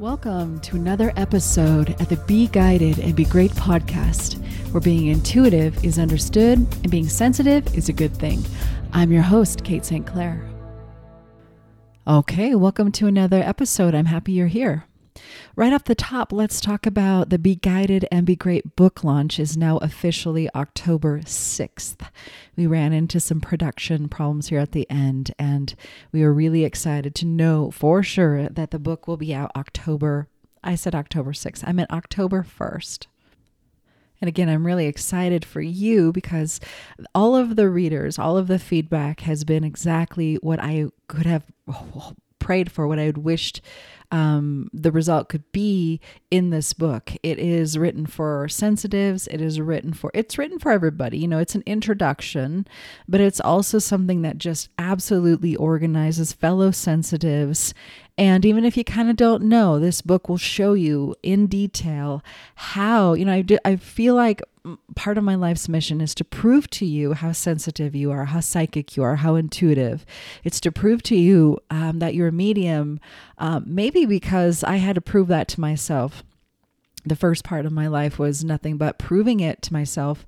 Welcome to another episode at the Be Guided and Be Great podcast, where being intuitive is understood and being sensitive is a good thing. I'm your host, Kate St. Clair. Okay, welcome to another episode. I'm happy you're here. Right off the top, let's talk about the Be Guided and Be Great book launch is now officially October 6th. We ran into some production problems here at the end, and we are really excited to know for sure that the book will be out October. I said October 6th. I meant October 1st. And again, I'm really excited for you because all of the readers, all of the feedback has been exactly what I could have prayed for, what I had wished um, the result could be in this book. It is written for sensitives. It is written for it's written for everybody. You know, it's an introduction, but it's also something that just absolutely organizes fellow sensitives. And even if you kind of don't know, this book will show you in detail how, you know, I, do, I feel like part of my life's mission is to prove to you how sensitive you are, how psychic you are, how intuitive. It's to prove to you um, that you're a medium, um, maybe because I had to prove that to myself the first part of my life was nothing but proving it to myself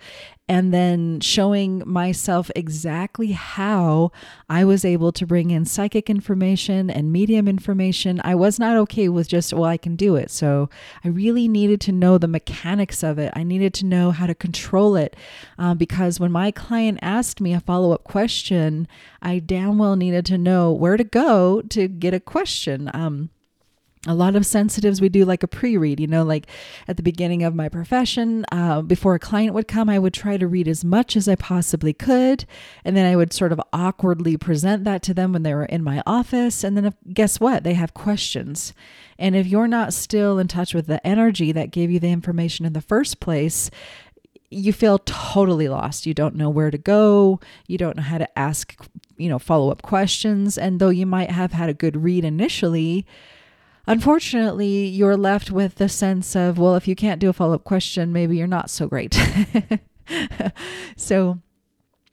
and then showing myself exactly how I was able to bring in psychic information and medium information. I was not okay with just, well, I can do it. So I really needed to know the mechanics of it. I needed to know how to control it um, because when my client asked me a follow up question, I damn well needed to know where to go to get a question. Um, a lot of sensitives we do like a pre-read you know like at the beginning of my profession uh, before a client would come i would try to read as much as i possibly could and then i would sort of awkwardly present that to them when they were in my office and then if, guess what? They have questions. And if you're not still in touch with the energy that gave you the information in the first place you feel totally lost. You don't know where to go. You don't know how to ask you know follow up questions. And though you might have had a good read initially unfortunately, you're left with the sense of, well, if you can't do a follow up question, maybe you're not so great. so,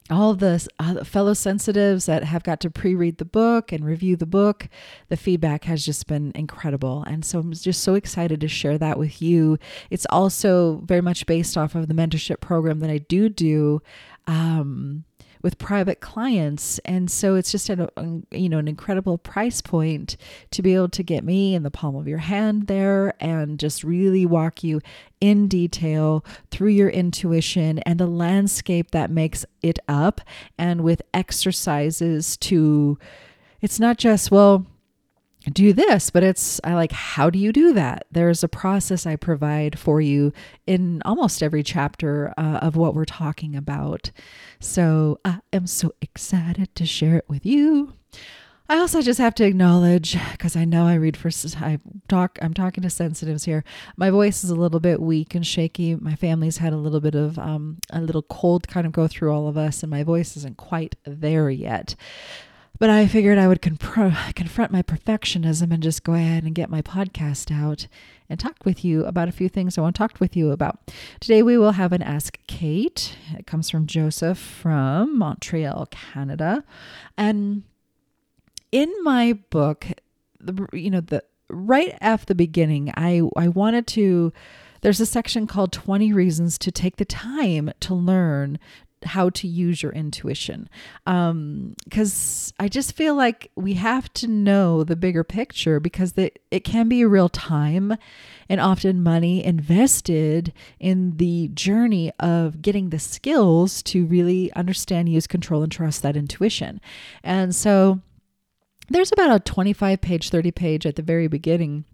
all the uh, fellow sensitives that have got to pre read the book and review the book, the feedback has just been incredible. And so I'm just so excited to share that with you. It's also very much based off of the mentorship program that I do do. Um, with private clients. And so it's just a you know an incredible price point to be able to get me in the palm of your hand there and just really walk you in detail through your intuition and the landscape that makes it up and with exercises to it's not just well do this, but it's, I like, how do you do that? There's a process I provide for you in almost every chapter uh, of what we're talking about. So I am so excited to share it with you. I also just have to acknowledge because I know I read for I talk I'm talking to sensitives here. My voice is a little bit weak and shaky. My family's had a little bit of um, a little cold kind of go through all of us, and my voice isn't quite there yet. But I figured I would confront my perfectionism and just go ahead and get my podcast out and talk with you about a few things I want to talk with you about. Today we will have an Ask Kate. It comes from Joseph from Montreal, Canada. And in my book, the, you know, the right at the beginning, I, I wanted to there's a section called 20 reasons to take the time to learn how to use your intuition. Because um, I just feel like we have to know the bigger picture because the, it can be real time and often money invested in the journey of getting the skills to really understand, use, control, and trust that intuition. And so there's about a 25 page, 30 page at the very beginning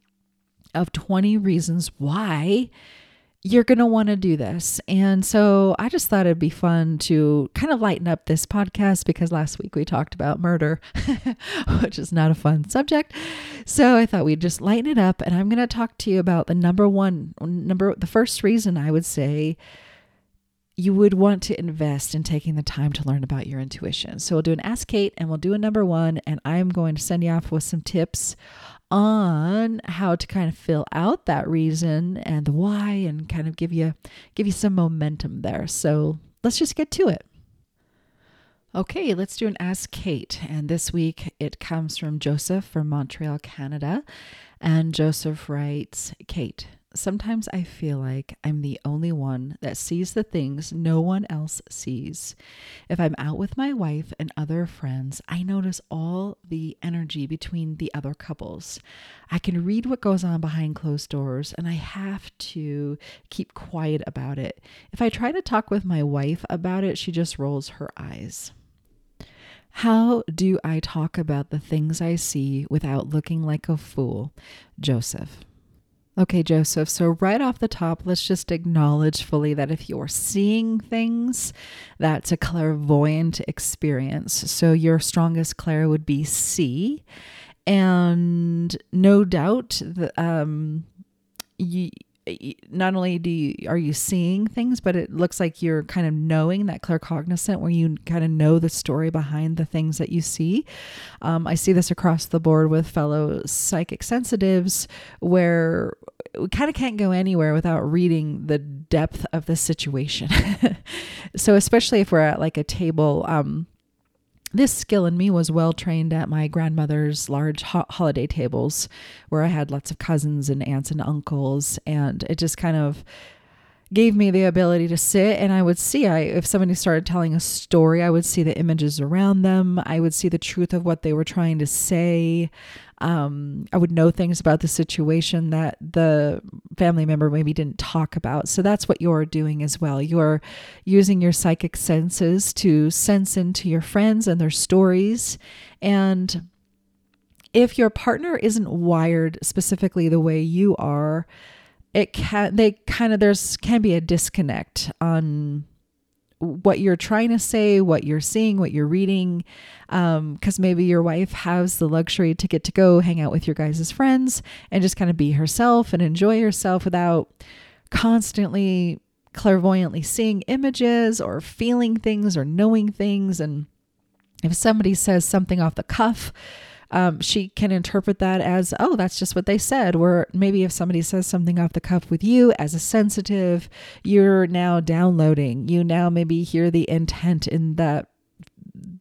of 20 reasons why you're going to want to do this. And so I just thought it'd be fun to kind of lighten up this podcast because last week we talked about murder, which is not a fun subject. So I thought we'd just lighten it up and I'm going to talk to you about the number one number the first reason I would say you would want to invest in taking the time to learn about your intuition. So we'll do an ask Kate and we'll do a number 1 and I'm going to send you off with some tips on how to kind of fill out that reason and the why and kind of give you give you some momentum there. So let's just get to it. Okay, let's do an Ask Kate. And this week it comes from Joseph from Montreal, Canada. And Joseph writes Kate, sometimes I feel like I'm the only one that sees the things no one else sees. If I'm out with my wife and other friends, I notice all the energy between the other couples. I can read what goes on behind closed doors, and I have to keep quiet about it. If I try to talk with my wife about it, she just rolls her eyes. How do I talk about the things I see without looking like a fool? Joseph. Okay, Joseph. So, right off the top, let's just acknowledge fully that if you're seeing things, that's a clairvoyant experience. So, your strongest clair would be see. And no doubt, the, um, you, not only do you are you seeing things, but it looks like you're kind of knowing that claircognizant, where you kind of know the story behind the things that you see. Um, I see this across the board with fellow psychic sensitives, where we kind of can't go anywhere without reading the depth of the situation. so especially if we're at like a table. Um, this skill in me was well trained at my grandmother's large ho- holiday tables where I had lots of cousins and aunts and uncles. And it just kind of gave me the ability to sit and I would see I if somebody started telling a story, I would see the images around them. I would see the truth of what they were trying to say. Um, I would know things about the situation that the family member maybe didn't talk about. So that's what you're doing as well. You're using your psychic senses to sense into your friends and their stories. And if your partner isn't wired specifically the way you are, it can they kind of there's can be a disconnect on what you're trying to say, what you're seeing, what you're reading, Um, because um, maybe your wife has the luxury to get to go hang out with your guys' friends and just kind of be herself and enjoy herself without constantly clairvoyantly seeing images or feeling things or knowing things. And if somebody says something off the cuff, um, she can interpret that as, oh, that's just what they said. Where maybe if somebody says something off the cuff with you as a sensitive, you're now downloading. You now maybe hear the intent in that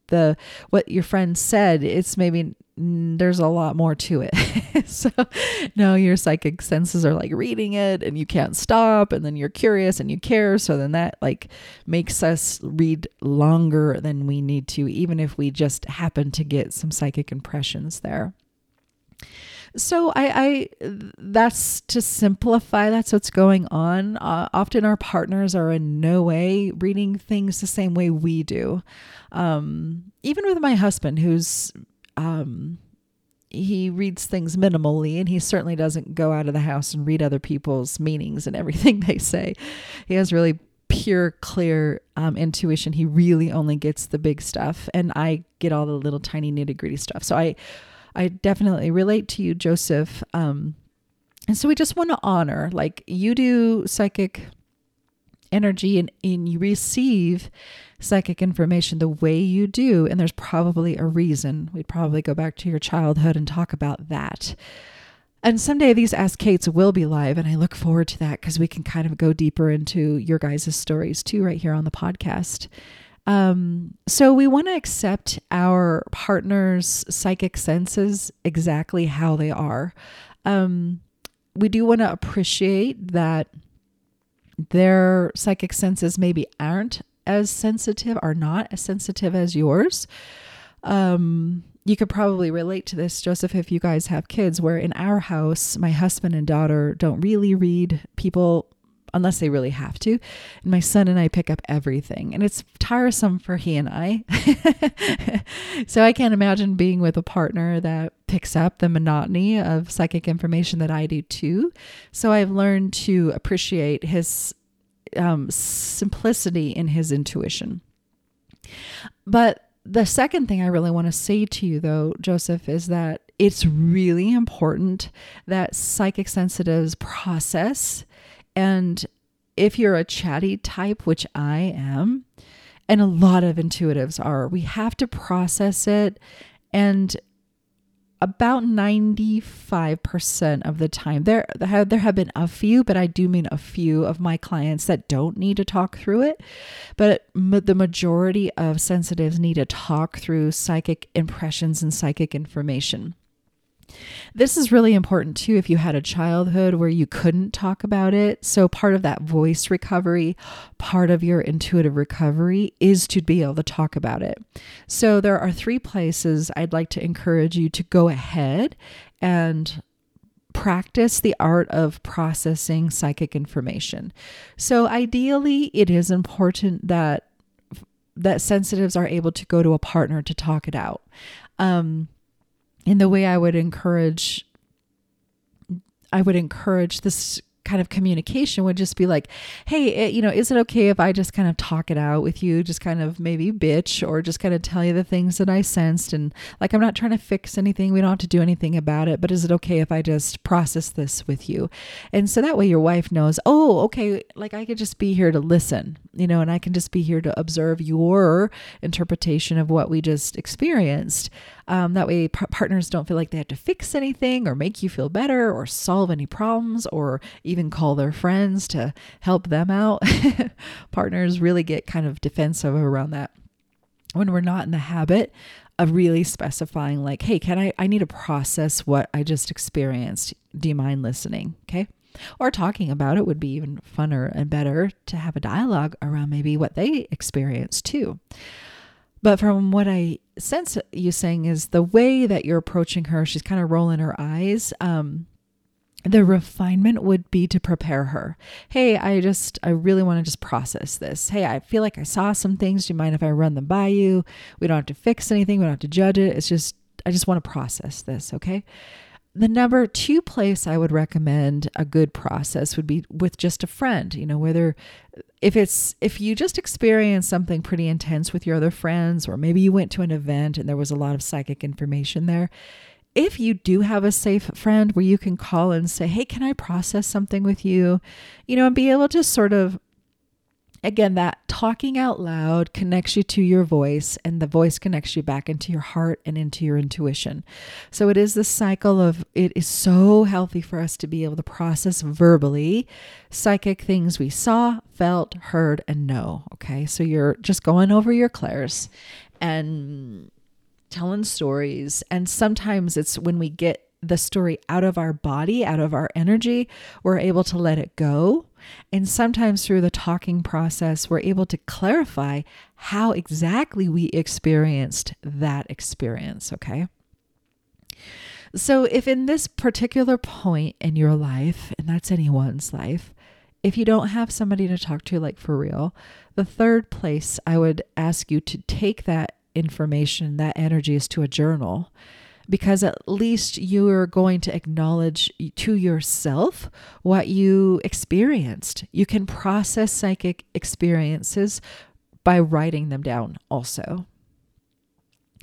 the what your friend said it's maybe there's a lot more to it so now your psychic senses are like reading it and you can't stop and then you're curious and you care so then that like makes us read longer than we need to even if we just happen to get some psychic impressions there so I, I that's to simplify. That's what's going on. Uh, often our partners are in no way reading things the same way we do. Um, even with my husband, who's um, he reads things minimally and he certainly doesn't go out of the house and read other people's meanings and everything they say. He has really pure, clear um, intuition. He really only gets the big stuff, and I get all the little tiny nitty gritty stuff. So I I definitely relate to you, Joseph. Um, and so we just want to honor, like you do psychic energy and, and you receive psychic information the way you do. And there's probably a reason. We'd probably go back to your childhood and talk about that. And someday these Ask Kates will be live, and I look forward to that because we can kind of go deeper into your guys' stories too, right here on the podcast. Um, so we want to accept our partner's psychic senses exactly how they are. Um, we do want to appreciate that their psychic senses maybe aren't as sensitive, are not as sensitive as yours. Um, you could probably relate to this, Joseph, if you guys have kids, where in our house, my husband and daughter don't really read people unless they really have to. And my son and I pick up everything, and it's tiresome for he and I. so I can't imagine being with a partner that picks up the monotony of psychic information that I do too. So I've learned to appreciate his um, simplicity in his intuition. But the second thing I really want to say to you, though, Joseph, is that it's really important that psychic sensitives process and if you're a chatty type, which I am, and a lot of intuitives are, we have to process it and about 95% of the time. There, there have been a few, but I do mean a few of my clients that don't need to talk through it. But the majority of sensitives need to talk through psychic impressions and psychic information. This is really important too if you had a childhood where you couldn't talk about it. So, part of that voice recovery, part of your intuitive recovery is to be able to talk about it. So, there are three places I'd like to encourage you to go ahead and practice the art of processing psychic information. So, ideally, it is important that that sensitives are able to go to a partner to talk it out. Um, in the way I would encourage I would encourage this kind of communication would just be like, hey, it, you know, is it okay if I just kind of talk it out with you, just kind of maybe bitch or just kind of tell you the things that I sensed? And like, I'm not trying to fix anything. We don't have to do anything about it, but is it okay if I just process this with you? And so that way your wife knows, oh, okay, like I could just be here to listen, you know, and I can just be here to observe your interpretation of what we just experienced. Um, that way, partners don't feel like they have to fix anything or make you feel better or solve any problems or even call their friends to help them out. partners really get kind of defensive around that. When we're not in the habit of really specifying like hey can i i need to process what i just experienced. Do you mind listening? Okay? Or talking about it would be even funner and better to have a dialogue around maybe what they experienced too but from what I sense you saying is the way that you're approaching her, she's kind of rolling her eyes. Um, the refinement would be to prepare her. Hey, I just, I really want to just process this. Hey, I feel like I saw some things. Do you mind if I run them by you? We don't have to fix anything. We don't have to judge it. It's just, I just want to process this. Okay. The number two place I would recommend a good process would be with just a friend, you know, whether if it's if you just experience something pretty intense with your other friends or maybe you went to an event and there was a lot of psychic information there, if you do have a safe friend where you can call and say, "Hey, can I process something with you?" you know, and be able to sort of Again, that talking out loud connects you to your voice, and the voice connects you back into your heart and into your intuition. So it is the cycle of it is so healthy for us to be able to process verbally psychic things we saw, felt, heard, and know. Okay. So you're just going over your clairs and telling stories. And sometimes it's when we get the story out of our body, out of our energy, we're able to let it go and sometimes through the talking process, we're able to clarify how exactly we experienced that experience, okay? So, if in this particular point in your life, and that's anyone's life, if you don't have somebody to talk to, like for real, the third place I would ask you to take that information, that energy is to a journal because at least you are going to acknowledge to yourself what you experienced. You can process psychic experiences by writing them down also.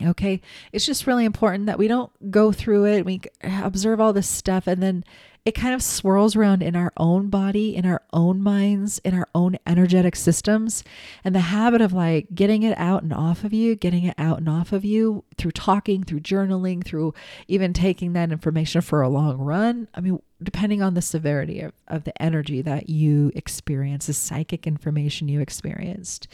Okay, it's just really important that we don't go through it, we observe all this stuff, and then it kind of swirls around in our own body, in our own minds, in our own energetic systems. And the habit of like getting it out and off of you, getting it out and off of you through talking, through journaling, through even taking that information for a long run. I mean, depending on the severity of, of the energy that you experience, the psychic information you experienced.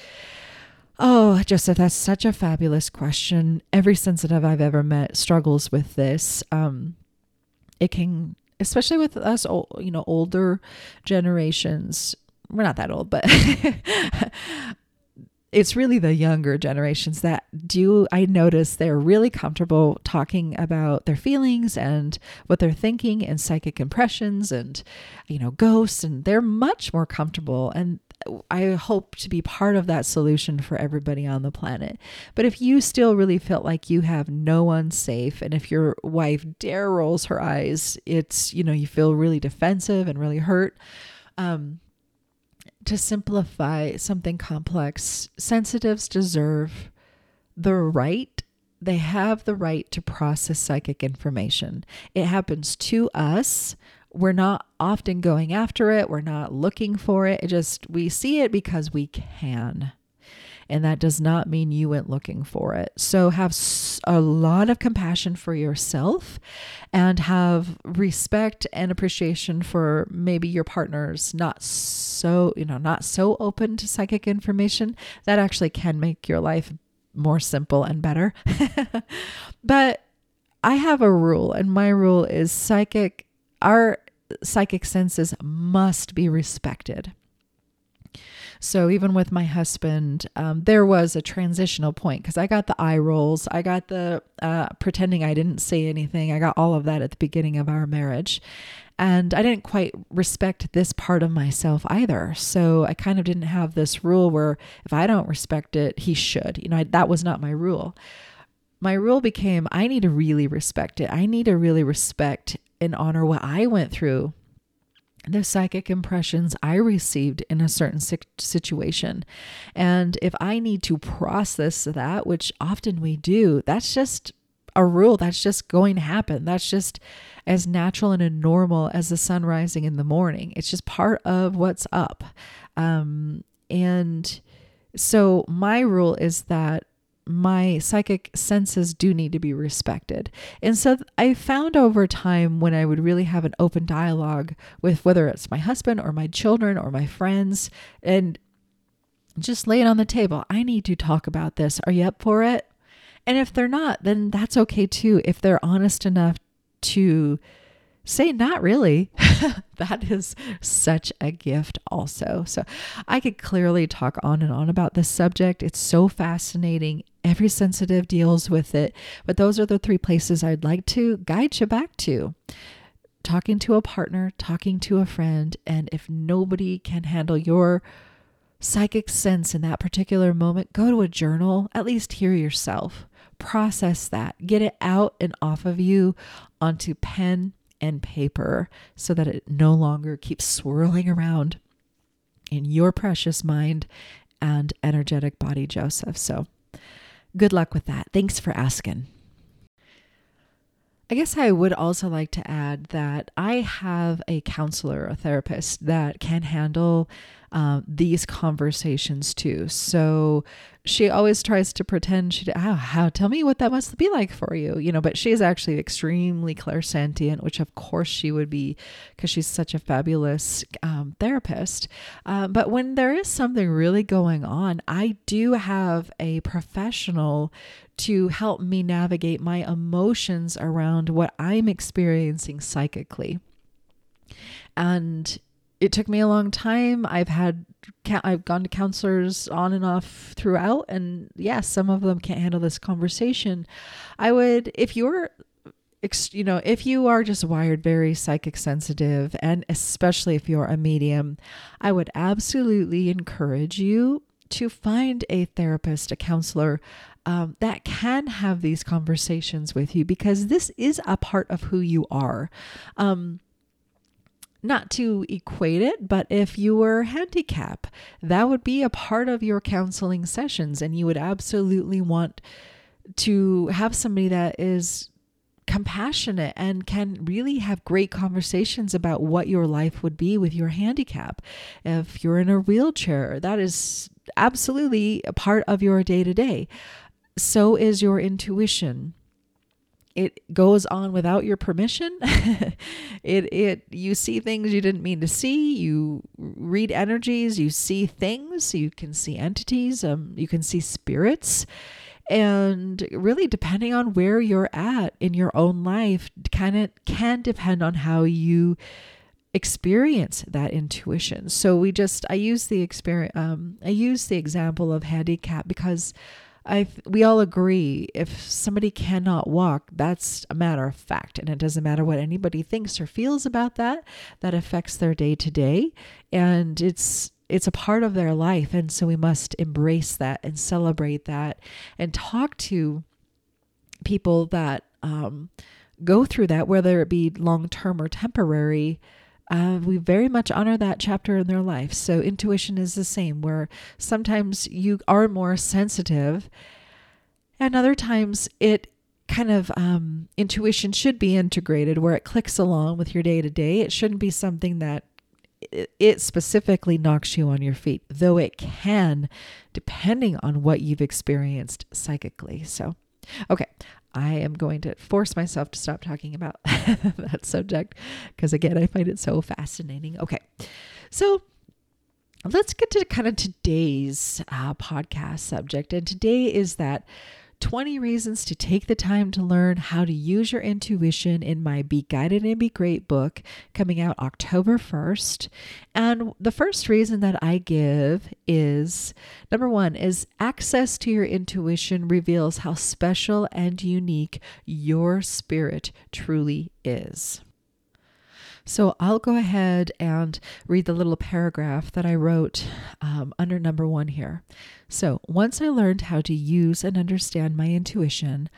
Oh, Joseph, that's such a fabulous question. Every sensitive I've ever met struggles with this. Um, it can especially with us, you know, older generations. We're not that old, but it's really the younger generations that do I notice they're really comfortable talking about their feelings and what they're thinking and psychic impressions and you know ghosts and they're much more comfortable and I hope to be part of that solution for everybody on the planet. But if you still really felt like you have no one safe, and if your wife dare rolls her eyes, it's, you know, you feel really defensive and really hurt. Um, to simplify something complex, sensitives deserve the right they have the right to process psychic information. It happens to us we're not often going after it, we're not looking for it. it just we see it because we can. And that does not mean you went looking for it. So have a lot of compassion for yourself and have respect and appreciation for maybe your partner's not so, you know, not so open to psychic information. That actually can make your life more simple and better. but I have a rule, and my rule is psychic, our psychic senses must be respected. So even with my husband, um, there was a transitional point because I got the eye rolls, I got the uh, pretending I didn't say anything, I got all of that at the beginning of our marriage. And I didn't quite respect this part of myself either. So I kind of didn't have this rule where if I don't respect it, he should. You know, I, that was not my rule. My rule became I need to really respect it. I need to really respect and honor what I went through the psychic impressions I received in a certain situation. And if I need to process that, which often we do, that's just a rule. That's just going to happen. That's just as natural and normal as the sun rising in the morning. It's just part of what's up. Um, and so my rule is that my psychic senses do need to be respected. And so I found over time when I would really have an open dialogue with whether it's my husband or my children or my friends and just lay it on the table. I need to talk about this. Are you up for it? And if they're not, then that's okay too. If they're honest enough to say not really. That is such a gift also. So i could clearly talk on and on about this subject. It's so fascinating. Every sensitive deals with it. But those are the three places i'd like to guide you back to. Talking to a partner talking to a friend and if nobody can handle your psychic sense in that particular moment go to a journal. At least hear yourself. Process that. Get it out and off of you onto pen and paper so that it no longer keeps swirling around in your precious mind and energetic body, Joseph. So good luck with that. Thanks for asking. I guess I would also like to add that I have a counselor, a therapist that can handle uh, these conversations too. So she always tries to pretend she, oh, how, tell me what that must be like for you, you know, but she is actually extremely clairsentient, which of course she would be because she's such a fabulous um, therapist. Uh, but when there is something really going on, I do have a professional to help me navigate my emotions around what I'm experiencing psychically. And it took me a long time. I've had I've gone to counselors on and off throughout and yes, yeah, some of them can't handle this conversation. I would if you're you know, if you are just wired very psychic sensitive and especially if you're a medium, I would absolutely encourage you to find a therapist, a counselor um, that can have these conversations with you because this is a part of who you are. Um, not to equate it, but if you were handicap, that would be a part of your counseling sessions, and you would absolutely want to have somebody that is compassionate and can really have great conversations about what your life would be with your handicap. If you're in a wheelchair, that is absolutely a part of your day to day. So is your intuition it goes on without your permission. it it you see things you didn't mean to see. You read energies. You see things. You can see entities. Um, you can see spirits. And really, depending on where you're at in your own life, kind of can depend on how you experience that intuition. So we just I use the experience. Um, I use the example of handicap because I we all agree if somebody cannot walk, that's a matter of fact, and it doesn't matter what anybody thinks or feels about that. That affects their day to day, and it's it's a part of their life, and so we must embrace that and celebrate that, and talk to people that um, go through that, whether it be long term or temporary uh, we very much honor that chapter in their life. So intuition is the same, where sometimes you are more sensitive, and other times it kind of um, intuition should be integrated where it clicks along with your day to day. It shouldn't be something that it specifically knocks you on your feet, though it can, depending on what you've experienced psychically. So, okay, I am going to force myself to stop talking about that subject because, again, I find it so fascinating. Okay, so let's get to kind of today's uh, podcast subject. And today is that 20 reasons to take the time to learn how to use your intuition in my Be Guided and Be Great book coming out October 1st. And the first reason that I give is number one is access to your intuition reveals how special and unique your spirit truly is. So I'll go ahead and read the little paragraph that I wrote um, under number one here. So once I learned how to use and understand my intuition,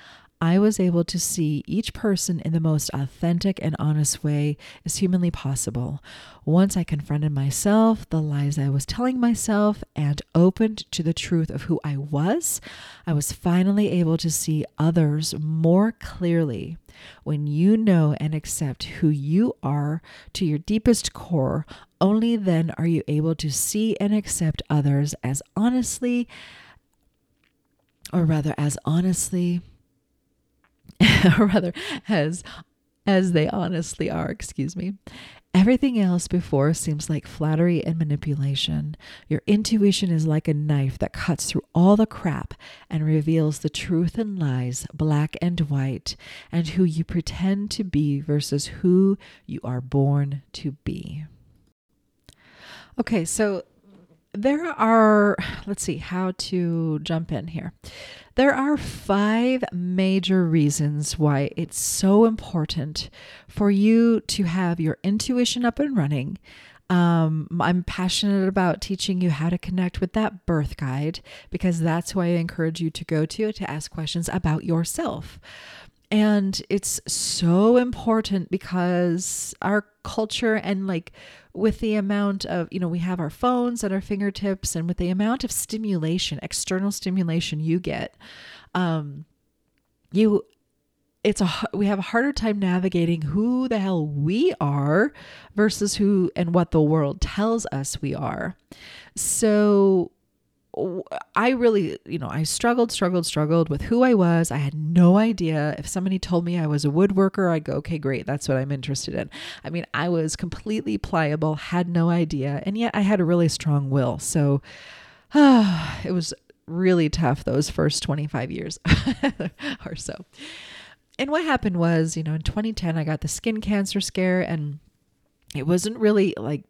I was able to see each person in the most authentic and honest way as humanly possible. Once I confronted myself, the lies I was telling myself, and opened to the truth of who I was, I was finally able to see others more clearly. When you know and accept who you are to your deepest core, only then are you able to see and accept others as honestly, or rather, as honestly or rather as as they honestly are, excuse me. Everything else before seems like flattery and manipulation. Your intuition is like a knife that cuts through all the crap and reveals the truth and lies, black and white, and who you pretend to be versus who you are born to be. Okay, so there are, let's see how to jump in here. There are five major reasons why it's so important for you to have your intuition up and running. Um, I'm passionate about teaching you how to connect with that birth guide because that's who I encourage you to go to to ask questions about yourself. And it's so important because our culture and like with the amount of, you know, we have our phones at our fingertips and with the amount of stimulation, external stimulation you get, um, you it's a we have a harder time navigating who the hell we are versus who and what the world tells us we are. So I really, you know, I struggled, struggled, struggled with who I was. I had no idea. If somebody told me I was a woodworker, I'd go, okay, great, that's what I'm interested in. I mean, I was completely pliable, had no idea, and yet I had a really strong will. So uh, it was really tough those first 25 years or so. And what happened was, you know, in 2010, I got the skin cancer scare, and it wasn't really like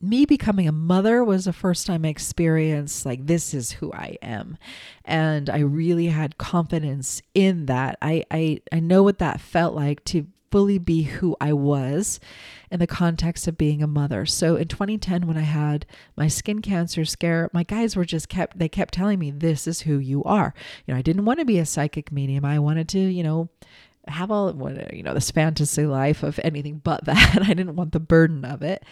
me becoming a mother was the first time I experienced like this is who I am. And I really had confidence in that. I I, I know what that felt like to fully be who I was in the context of being a mother. So in 2010 when I had my skin cancer scare, my guys were just kept they kept telling me this is who you are. You know, I didn't want to be a psychic medium. I wanted to, you know, have all you know this fantasy life of anything but that. I didn't want the burden of it.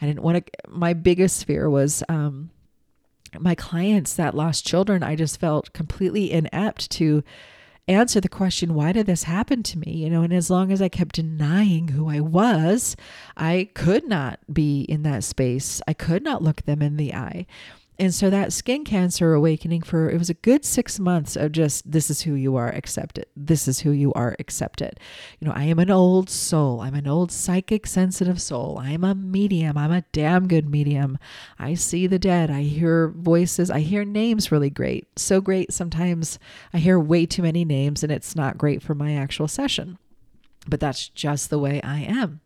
I didn't want to my biggest fear was um my clients that lost children i just felt completely inept to answer the question why did this happen to me? You know and as long as i kept denying who i was i could not be in that space. I could not look them in the eye and so that skin cancer awakening for it was a good six months of just this is who you are, accept it. This is who you are, accept it. You know, I am an old soul. I'm an old psychic sensitive soul. I'm a medium. I'm a damn good medium. I see the dead. I hear voices. I hear names really great. So great sometimes I hear way too many names and it's not great for my actual session. But that's just the way I am.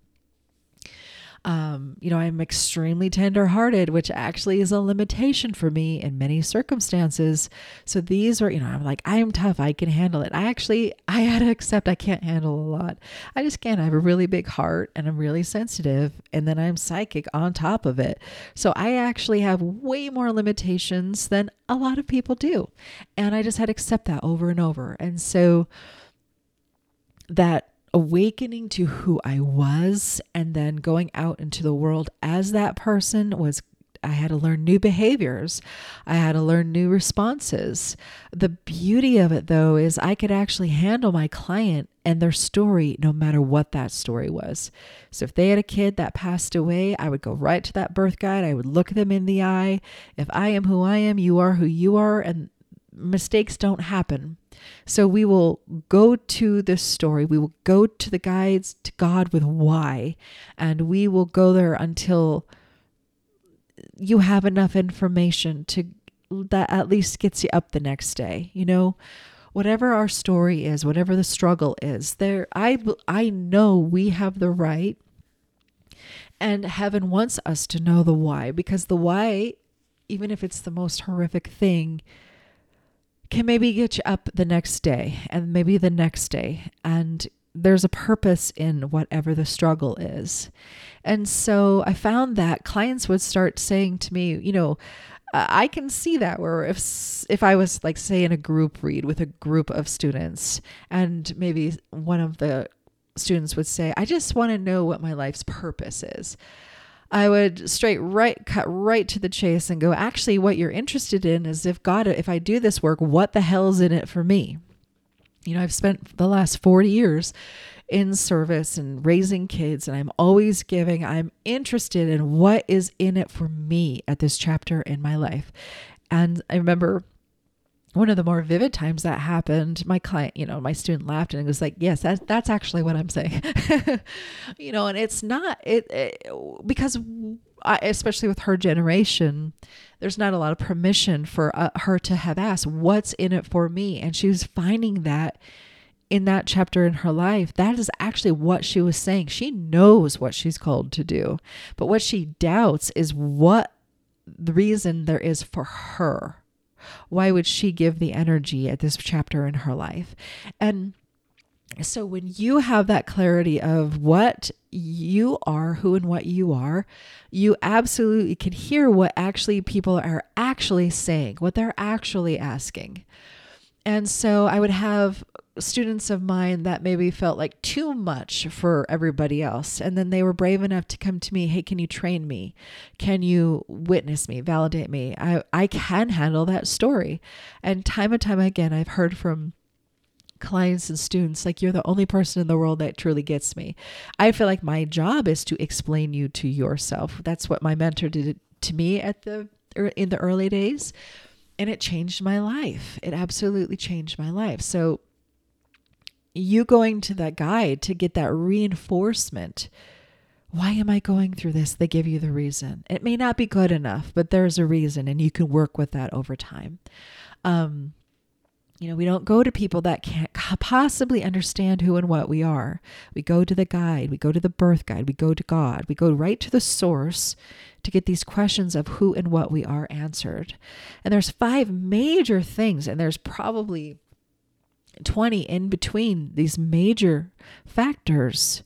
Um, you know, I'm extremely tenderhearted, which actually is a limitation for me in many circumstances. So these are, you know, I'm like, I am tough. I can handle it. I actually, I had to accept I can't handle a lot. I just can't. I have a really big heart and I'm really sensitive. And then I'm psychic on top of it. So I actually have way more limitations than a lot of people do. And I just had to accept that over and over. And so that awakening to who I was and then going out into the world as that person was I had to learn new behaviors. I had to learn new responses. The beauty of it, though, is I could actually handle my client and their story, no matter what that story was. So if they had a kid that passed away, I would go right to that birth guide. I would look them in the eye. If I am who I am, you are who you are, and mistakes don't happen. So we will go to this story. We will go to the guides to God with why, and we will go there until you have enough information to that at least gets you up the next day. You know, whatever our story is, whatever the struggle is, there I I know we have the right and heaven wants us to know the why because the why even if it's the most horrific thing can maybe get you up the next day and maybe the next day. And there's a purpose in whatever the struggle is. And so I found that clients would start saying to me, you know, I can see that where if if I was like say in a group read with a group of students and maybe one of the students would say, "I just want to know what my life's purpose is." I would straight right cut right to the chase and go, actually, what you're interested in is if God, if I do this work, what the hell's in it for me? You know, I've spent the last 40 years in service and raising kids, and I'm always giving. I'm interested in what is in it for me at this chapter in my life. And I remember one of the more vivid times that happened, my client, you know, my student laughed and it was like, "Yes, that's that's actually what I'm saying." you know, and it's not it, it because I, especially with her generation, there's not a lot of permission for uh, her to have asked, "What's in it for me?" And she was finding that in that chapter in her life, that is actually what she was saying. She knows what she's called to do, but what she doubts is what the reason there is for her why would she give the energy at this chapter in her life? And so when you have that clarity of what you are, who and what you are, you absolutely can hear what actually people are actually saying, what they're actually asking. And so I would have students of mine that maybe felt like too much for everybody else. And then they were brave enough to come to me, hey, can you train me? Can you witness me, validate me? I, I can handle that story. And time and time again, I've heard from clients and students like you're the only person in the world that truly gets me. I feel like my job is to explain you to yourself. That's what my mentor did to me at the er, in the early days and it changed my life. It absolutely changed my life. So you going to that guide to get that reinforcement. Why am I going through this? They give you the reason. It may not be good enough, but there's a reason, and you can work with that over time. Um, you know, we don't go to people that can't possibly understand who and what we are. We go to the guide, we go to the birth guide, we go to God, we go right to the source to get these questions of who and what we are answered. And there's five major things, and there's probably 20 in between these major factors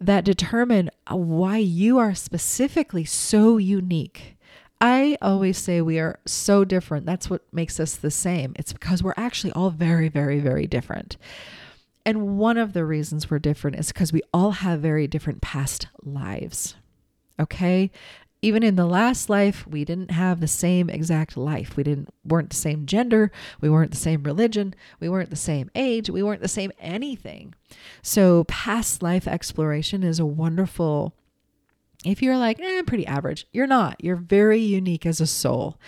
that determine why you are specifically so unique. I always say we are so different. That's what makes us the same. It's because we're actually all very, very, very different. And one of the reasons we're different is because we all have very different past lives. Okay? Even in the last life we didn't have the same exact life. We didn't weren't the same gender. We weren't the same religion. We weren't the same age. We weren't the same anything. So past life exploration is a wonderful if you're like, eh, I'm pretty average, you're not. You're very unique as a soul.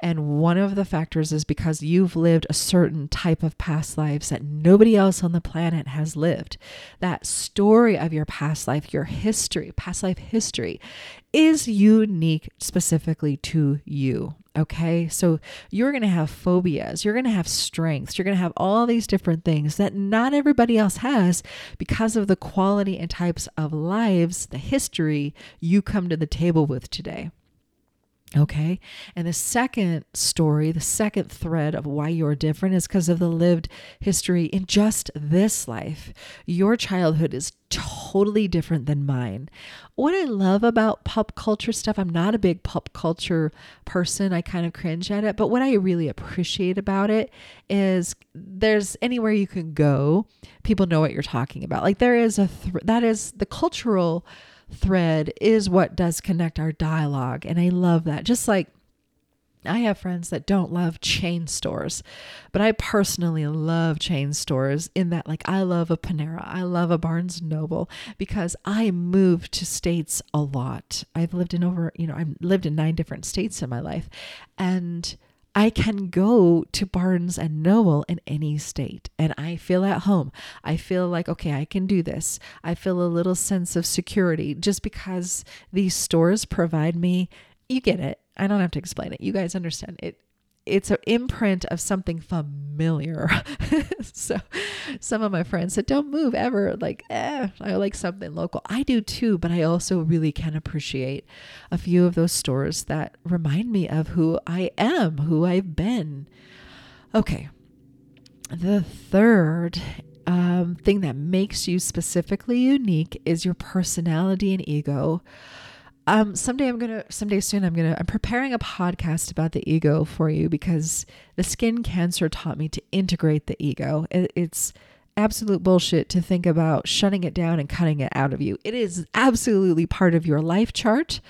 And one of the factors is because you've lived a certain type of past lives that nobody else on the planet has lived. That story of your past life, your history, past life history, is unique specifically to you. Okay, so you're going to have phobias, you're going to have strengths, you're going to have all these different things that not everybody else has because of the quality and types of lives, the history you come to the table with today. Okay. And the second story, the second thread of why you're different is because of the lived history in just this life. Your childhood is totally different than mine. What I love about pop culture stuff, I'm not a big pop culture person. I kind of cringe at it. But what I really appreciate about it is there's anywhere you can go, people know what you're talking about. Like there is a, th- that is the cultural thread is what does connect our dialogue. And I love that. Just like I have friends that don't love chain stores, but I personally love chain stores in that, like, I love a Panera, I love a Barnes Noble because I move to states a lot. I've lived in over, you know, I've lived in nine different states in my life, and I can go to Barnes and Noble in any state and I feel at home. I feel like, okay, I can do this. I feel a little sense of security just because these stores provide me, you get it. I don't have to explain it. You guys understand it it's an imprint of something familiar. so some of my friends said, don't move ever. Like, eh, I like something local. I do too, but I also really can appreciate a few of those stores that remind me of who I am, who I've been. Okay. The third um, thing that makes you specifically unique is your personality and ego. Um, someday I'm gonna, someday soon I'm gonna, I'm preparing a podcast about the ego for you because the skin cancer taught me to integrate the ego. It, it's absolute bullshit to think about shutting it down and cutting it out of you. It is absolutely part of your life chart.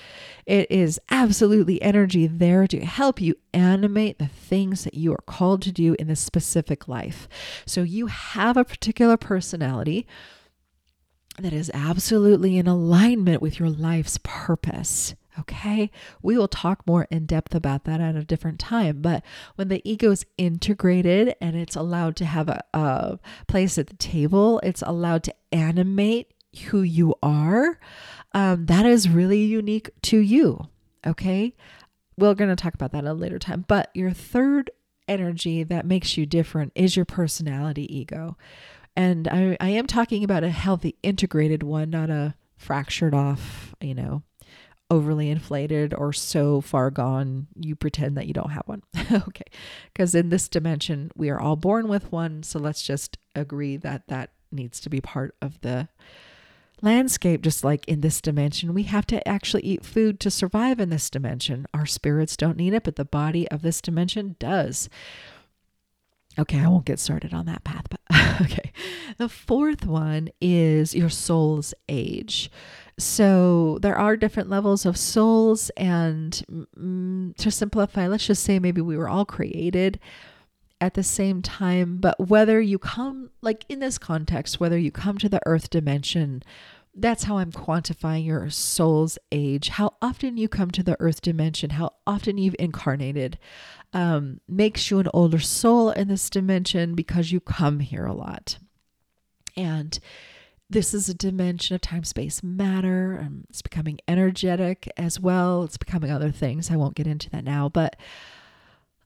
It is absolutely energy there to help you animate the things that you are called to do in this specific life. So you have a particular personality that is absolutely in alignment with your life's purpose. Okay, we will talk more in depth about that at a different time. But when the ego is integrated and it's allowed to have a, a place at the table, it's allowed to animate who you are. Um, that is really unique to you. Okay, we're going to talk about that at a later time. But your third energy that makes you different is your personality ego. And I, I am talking about a healthy, integrated one, not a fractured off, you know, overly inflated or so far gone you pretend that you don't have one. okay. Because in this dimension, we are all born with one. So let's just agree that that needs to be part of the landscape. Just like in this dimension, we have to actually eat food to survive in this dimension. Our spirits don't need it, but the body of this dimension does. Okay, I won't get started on that path, but okay. The fourth one is your soul's age. So there are different levels of souls, and mm, to simplify, let's just say maybe we were all created at the same time, but whether you come, like in this context, whether you come to the earth dimension, that's how I'm quantifying your soul's age. How often you come to the earth dimension, how often you've incarnated um, makes you an older soul in this dimension because you come here a lot. And this is a dimension of time, space, matter. Um, it's becoming energetic as well. It's becoming other things. I won't get into that now, but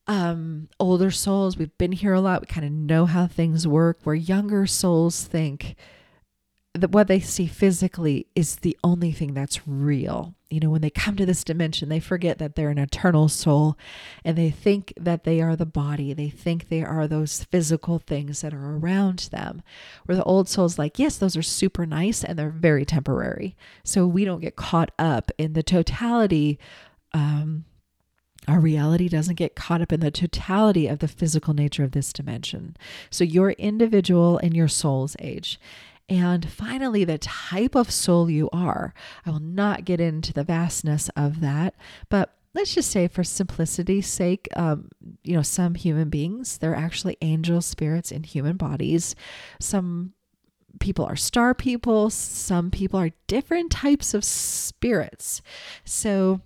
um, older souls, we've been here a lot. We kind of know how things work. Where younger souls think that what they see physically is the only thing that's real. You know, when they come to this dimension, they forget that they're an eternal soul and they think that they are the body. They think they are those physical things that are around them. Where the old soul's like, yes, those are super nice and they're very temporary. So we don't get caught up in the totality. Um, our reality doesn't get caught up in the totality of the physical nature of this dimension. So you're individual and your soul's age. And finally, the type of soul you are. I will not get into the vastness of that, but let's just say for simplicity's sake um, you know some human beings they're actually angel spirits in human bodies some people are star people some people are different types of spirits so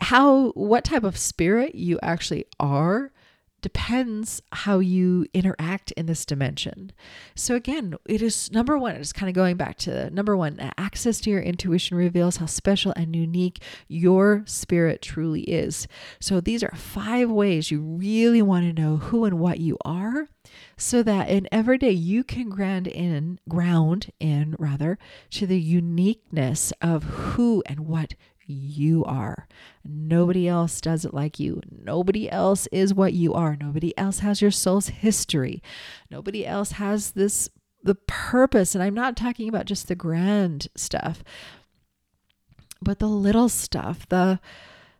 how what type of spirit you actually are depends how you interact in this dimension. So again, it is number one, it's kind of going back to number one, access to your intuition reveals how special and unique your spirit truly is. So these are five ways you really want to know who and what you are so that in every day you can ground in ground in rather to the uniqueness of who and what you are. Nobody else does it like you. Nobody else is what you are. Nobody else has your soul's history. Nobody else has this the purpose and I'm not talking about just the grand stuff but the little stuff. The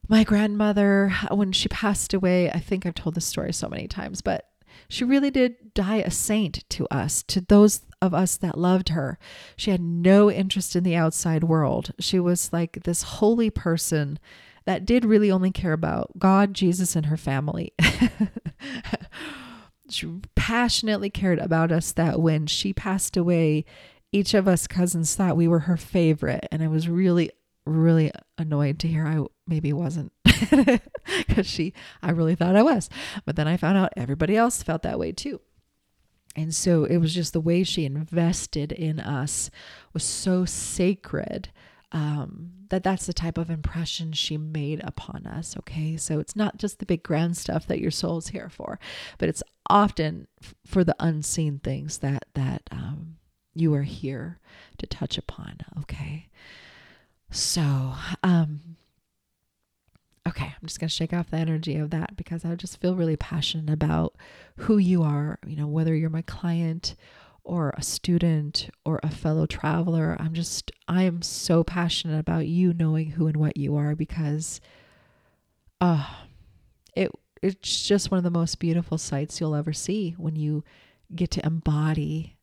my grandmother when she passed away, I think I've told this story so many times, but she really did die a saint to us, to those of us that loved her. She had no interest in the outside world. She was like this holy person that did really only care about God, Jesus, and her family. she passionately cared about us that when she passed away, each of us cousins thought we were her favorite. And I was really, really annoyed to hear I maybe wasn't because she, I really thought I was. But then I found out everybody else felt that way too. And so it was just the way she invested in us was so sacred um, that that's the type of impression she made upon us. Okay. So it's not just the big grand stuff that your soul's here for, but it's often for the unseen things that, that, um, you are here to touch upon. Okay. So, um, okay, I'm just going to shake off the energy of that because I just feel really passionate about who you are, you know, whether you're my client or a student or a fellow traveler. I'm just, I am so passionate about you knowing who and what you are because, uh, it, it's just one of the most beautiful sights you'll ever see when you get to embody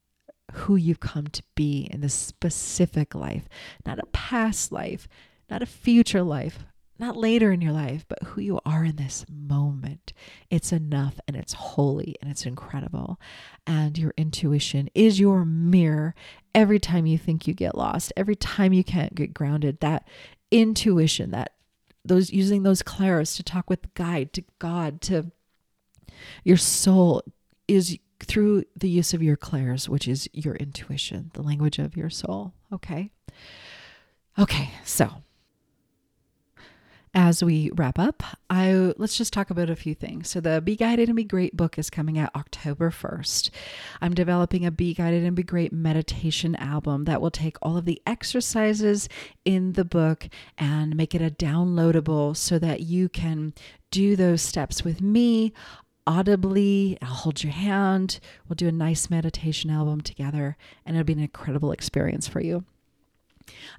who you've come to be in this specific life, not a past life, not a future life, not later in your life, but who you are in this moment. It's enough and it's holy and it's incredible. And your intuition is your mirror every time you think you get lost, every time you can't get grounded. That intuition, that those using those clairs to talk with guide, to God, to your soul is through the use of your clairs, which is your intuition, the language of your soul. Okay. Okay, so as we wrap up, I let's just talk about a few things. So the Be Guided and Be Great book is coming out October 1st. I'm developing a Be Guided and Be Great meditation album that will take all of the exercises in the book and make it a downloadable so that you can do those steps with me audibly. I'll hold your hand. We'll do a nice meditation album together and it'll be an incredible experience for you.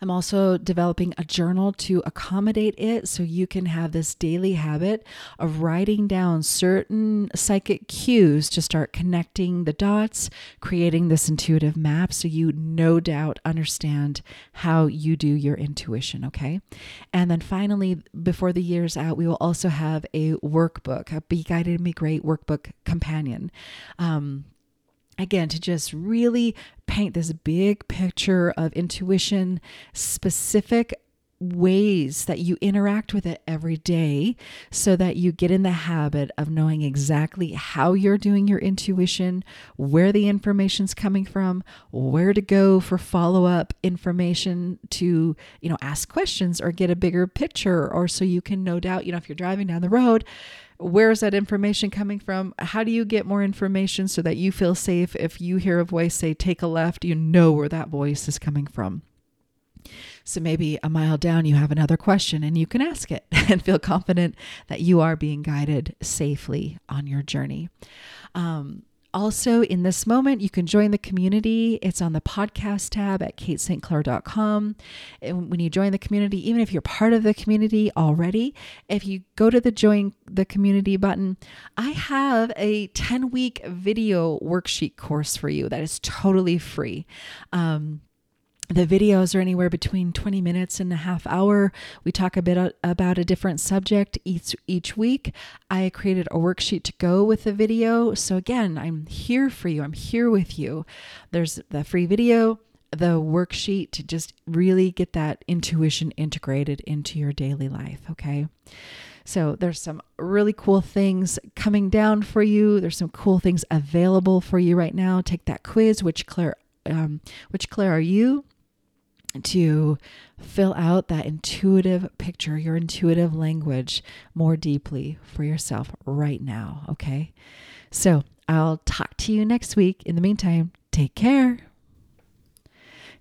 I'm also developing a journal to accommodate it so you can have this daily habit of writing down certain psychic cues to start connecting the dots, creating this intuitive map so you no doubt understand how you do your intuition, okay? And then finally, before the year's out, we will also have a workbook, a Be Guided Be Great workbook companion. Um, again to just really paint this big picture of intuition specific ways that you interact with it every day so that you get in the habit of knowing exactly how you're doing your intuition, where the information's coming from, where to go for follow-up information to, you know, ask questions or get a bigger picture or so you can no doubt, you know, if you're driving down the road, where is that information coming from? How do you get more information so that you feel safe if you hear a voice say, take a left, you know where that voice is coming from? So maybe a mile down, you have another question and you can ask it and feel confident that you are being guided safely on your journey. Um, also, in this moment, you can join the community. It's on the podcast tab at katestclair.com. And when you join the community, even if you're part of the community already, if you go to the join the community button, I have a 10 week video worksheet course for you that is totally free. Um, the videos are anywhere between 20 minutes and a half hour. We talk a bit about a different subject each each week. I created a worksheet to go with the video. So again, I'm here for you. I'm here with you. There's the free video, the worksheet to just really get that intuition integrated into your daily life, okay? So there's some really cool things coming down for you. There's some cool things available for you right now. Take that quiz, which Clair um, which Clair are you? To fill out that intuitive picture, your intuitive language more deeply for yourself right now. Okay. So I'll talk to you next week. In the meantime, take care.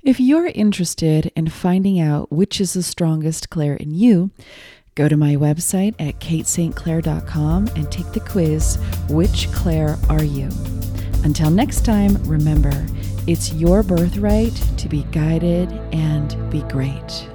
If you're interested in finding out which is the strongest Clair in you, go to my website at katestclair.com and take the quiz Which Clair Are You? Until next time, remember, it's your birthright to be guided and be great.